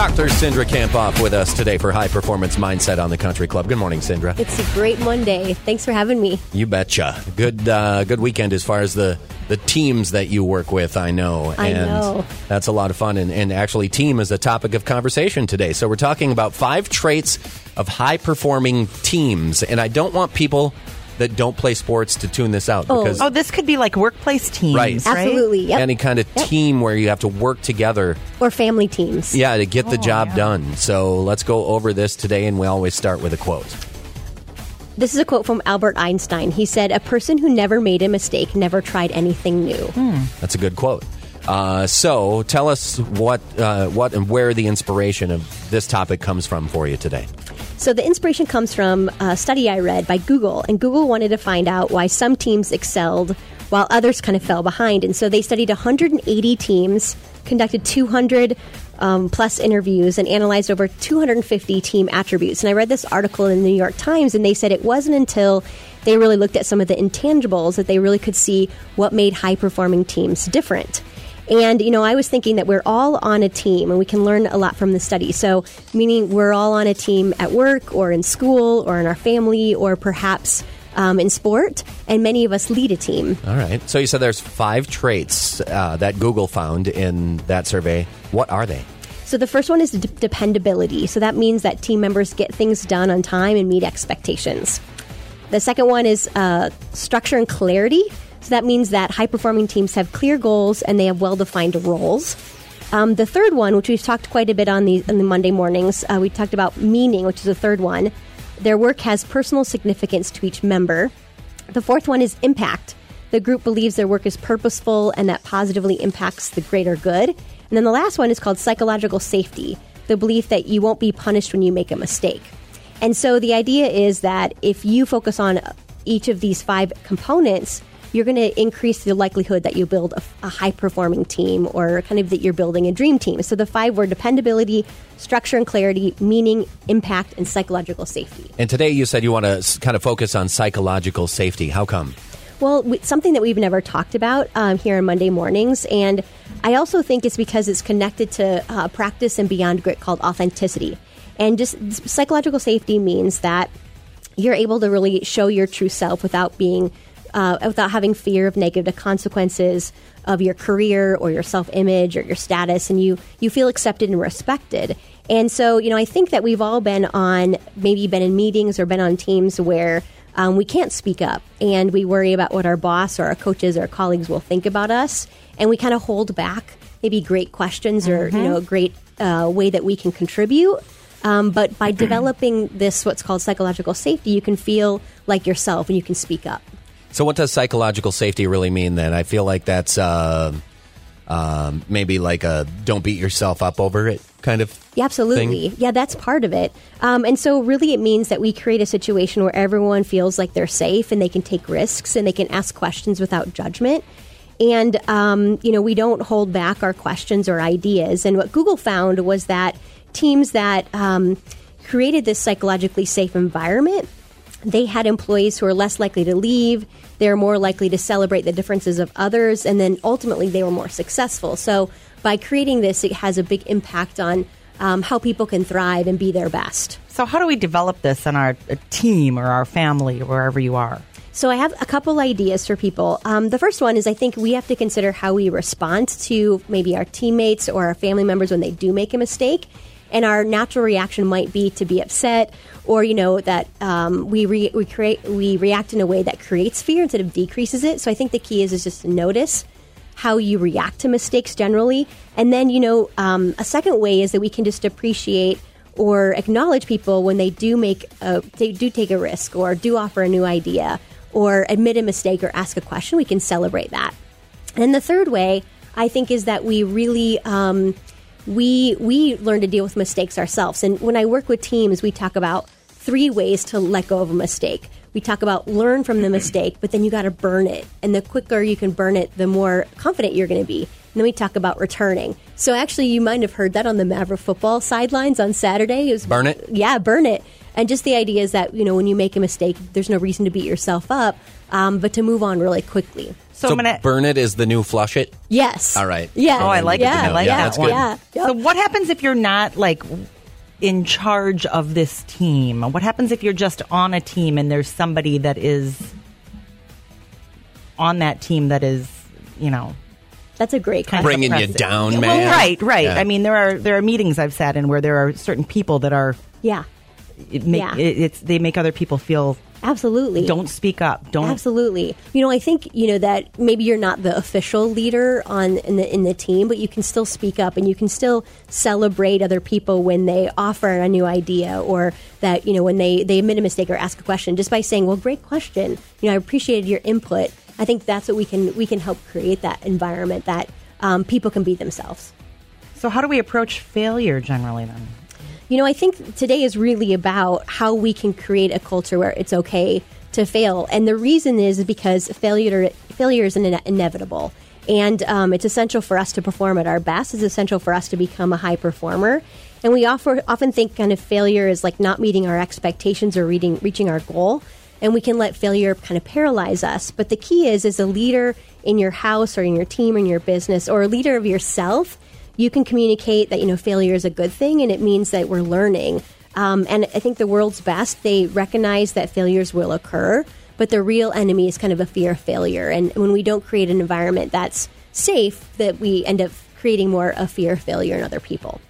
Dr. Cindra Kamphoff with us today for High Performance Mindset on the Country Club. Good morning, Cindra. It's a great Monday. Thanks for having me. You betcha. Good, uh, good weekend as far as the the teams that you work with. I know, I and know. that's a lot of fun. And, and actually, team is a topic of conversation today. So we're talking about five traits of high performing teams, and I don't want people that don't play sports to tune this out Oh. because Oh, this could be like workplace teams, Right. right? Absolutely. Yep. any kind of Yep. team where you have to work together or family teams. Yeah, to get the Oh, job yeah. done. So let's go over this today, and we always start with a quote. This is a quote from Albert Einstein. He said, A person who never made a mistake never tried anything new. That's a good quote. Uh, so tell us what, uh, what and where the inspiration of this topic comes from for you today. So the inspiration comes from a study I read by Google, and Google wanted to find out why some teams excelled while others kind of fell behind. And so they studied 180 teams, conducted 200 um, plus interviews, and analyzed over 250 team attributes. And I read this article in the New York Times, and they said it wasn't until they really looked at some of the intangibles that they really could see what made high performing teams different. And, you know, I was thinking that we're all on a team and we can learn a lot from the study. So, meaning we're all on a team at work or in school or in our family or perhaps um, in sport, and many of us lead a team. All right. So you said there's five traits uh, that Google found in that survey. What are they? So, the first one is d- dependability. So, that means that team members get things done on time and meet expectations. The second one is uh, structure and clarity. So that means that high performing teams have clear goals and they have well defined roles. Um, the third one, which we've talked quite a bit on the, on the Monday mornings, uh, we talked about meaning, which is the third one. Their work has personal significance to each member. The fourth one is impact. The group believes their work is purposeful and that positively impacts the greater good. And then the last one is called psychological safety the belief that you won't be punished when you make a mistake. And so the idea is that if you focus on each of these five components, you're going to increase the likelihood that you build a, a high performing team or kind of that you're building a dream team. So the five were dependability, structure and clarity, meaning, impact, and psychological safety. And today you said you want to kind of focus on psychological safety. How come? Well, something that we've never talked about um, here on Monday mornings, and I also think it's because it's connected to uh, practice and beyond grit called authenticity. And just psychological safety means that you're able to really show your true self without being, uh, without having fear of negative consequences of your career or your self image or your status, and you you feel accepted and respected. And so, you know, I think that we've all been on, maybe been in meetings or been on teams where um, we can't speak up and we worry about what our boss or our coaches or our colleagues will think about us and we kind of hold back maybe great questions or you know a great uh, way that we can contribute. Um, but by developing this what's called psychological safety you can feel like yourself and you can speak up So what does psychological safety really mean then? I feel like that's uh, um, maybe like a don't beat yourself up over it kind of Yeah, absolutely. thing? Yeah, that's part of it. Um, and so, really, it means that we create a situation where everyone feels like they're safe and they can take risks and they can ask questions without judgment. And, um, you know, we don't hold back our questions or ideas. And what Google found was that teams that um, created this psychologically safe environment they had employees who were less likely to leave. They were more likely to celebrate the differences of others, and then ultimately they were more successful. So, by creating this, it has a big impact on um, how people can thrive and be their best. So, how do we develop this in our uh, team or our family or wherever you are? So, I have a couple ideas for people. Um, the first one is I think we have to consider how we respond to maybe our teammates or our family members when they do make a mistake. And our natural reaction might be to be upset, or you know that um, we re- we create we react in a way that creates fear instead of decreases it. So I think the key is is just to notice how you react to mistakes generally, and then you know um, a second way is that we can just appreciate or acknowledge people when they do make a, they do take a risk or do offer a new idea or admit a mistake or ask a question. We can celebrate that. And the third way, I think, is that we really um, we we learn to deal with mistakes ourselves. And when I work with teams, we talk about three ways to let go of a mistake. We talk about learn from the mistake, but then you got to burn it. And the quicker you can burn it, the more confident you're going to be. And then we talk about returning. So actually, you might have heard that on the Maverick football sidelines on Saturday. It was, Burn it? Yeah, burn it. And just the idea is that, you know, when you make a mistake, there's no reason to beat yourself up. um, but to move on really quickly. So, So I'm gonna. burn it is the new flush it. Yes. All right. Yeah. Oh, I like yeah. it. I like Yeah, that that's one. good. Yeah. Yep. So what happens if you're not like in charge of this team? What happens if you're just on a team and there's somebody that is on that team that is, you know, That's a great question. Bringing you Impressive. down, Well, man. right, right. Yeah. I mean, there are there are meetings I've sat in where there are certain people that are Yeah. It make Yeah. it, it's they make other people feel Absolutely. don't speak up, don't Absolutely. You know, I think you know that maybe you're not the official leader on in the in the team, but you can still speak up and you can still celebrate other people when they offer a new idea or that you know when they they admit a mistake or ask a question just by saying, "Well, great question. You know, I appreciated your input." I think that's what we can we can help create that environment that um, people can be themselves. So how do we approach failure generally then? You know, I think today is really about how we can create a culture where it's okay to fail, and the reason is because failure failure is ine- inevitable, and um, it's essential for us to perform at our best. It's essential for us to become a high performer, and we offer, often think kind of failure is like not meeting our expectations or reading, reaching our goal, and we can let failure kind of paralyze us. But the key is, as a leader in your house or in your team or in your business, or a leader of yourself you can communicate that you know failure is a good thing and it means that we're learning. Um, and i think the world's best they recognize that failures will occur but the real enemy is kind of a fear of failure. And when we don't create an environment that's safe that we end up creating more a fear of failure in other people.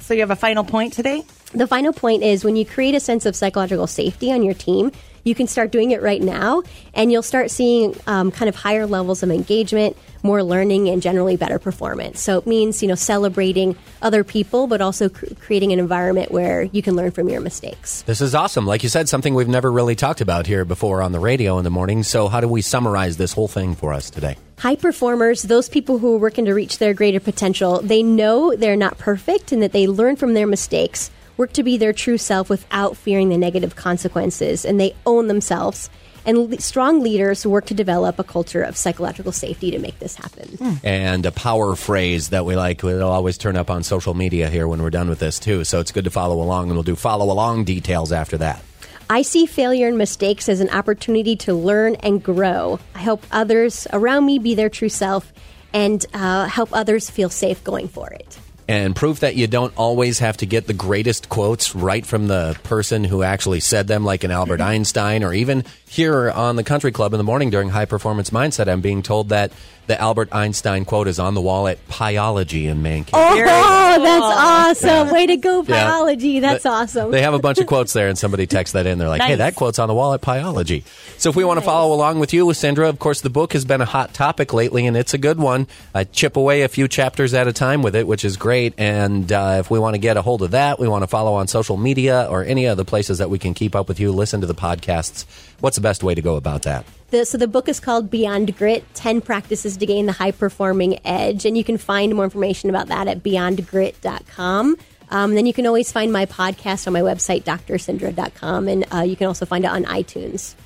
So you have a final point today? the final point is when you create a sense of psychological safety on your team, you can start doing it right now, and you'll start seeing um, kind of higher levels of engagement, more learning, and generally better performance. So it means you know celebrating other people, but also cr- creating an environment where you can learn from your mistakes. This is awesome. Like you said, something we've never really talked about here before on the radio in the morning. So, how do we summarize this whole thing for us today? High performers, those people who are working to reach their greater potential, they know they're not perfect and that they learn from their mistakes, work to be their true self without fearing the negative consequences, and they own themselves. And le- strong leaders work to develop a culture of psychological safety to make this happen. And a power phrase that we like, it'll always turn up on social media here when we're done with this, too. So, it's good to follow along, and we'll do follow along details after that. I see failure and mistakes as an opportunity to learn and grow. I help others around me be their true self and uh, help others feel safe going for it. And proof that you don't always have to get the greatest quotes right from the person who actually said them, like an Albert Einstein, or even here on the Country Club in the morning during High Performance Mindset, I'm being told that the Albert Einstein quote is on the wall at Pieology in Mankato. Oh, that's awesome. Way to go, Yeah. That's They- awesome. They have a bunch of quotes there, and somebody texts that in. They're like, "Hey, that quote's on the wall at Pieology." So, if we want to follow along with you, Cindra, of course, the book has been a hot topic lately, and it's a good one. I chip away a few chapters at a time with it, which is great. And uh, if we want to get a hold of that, we want to follow on social media or any of the places that we can keep up with you, listen to the podcasts. What's the best way to go about that? The, so the book is called Beyond Grit 10 Practices to Gain the High Performing Edge. And you can find more information about that at beyondgrit.com. Um, then you can always find my podcast on my website, drcindra.com. And uh, you can also find it on iTunes.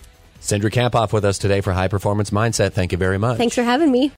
Cindra Kamphoff with us today for High Performance Mindset. Thank you very much. Thanks for having me.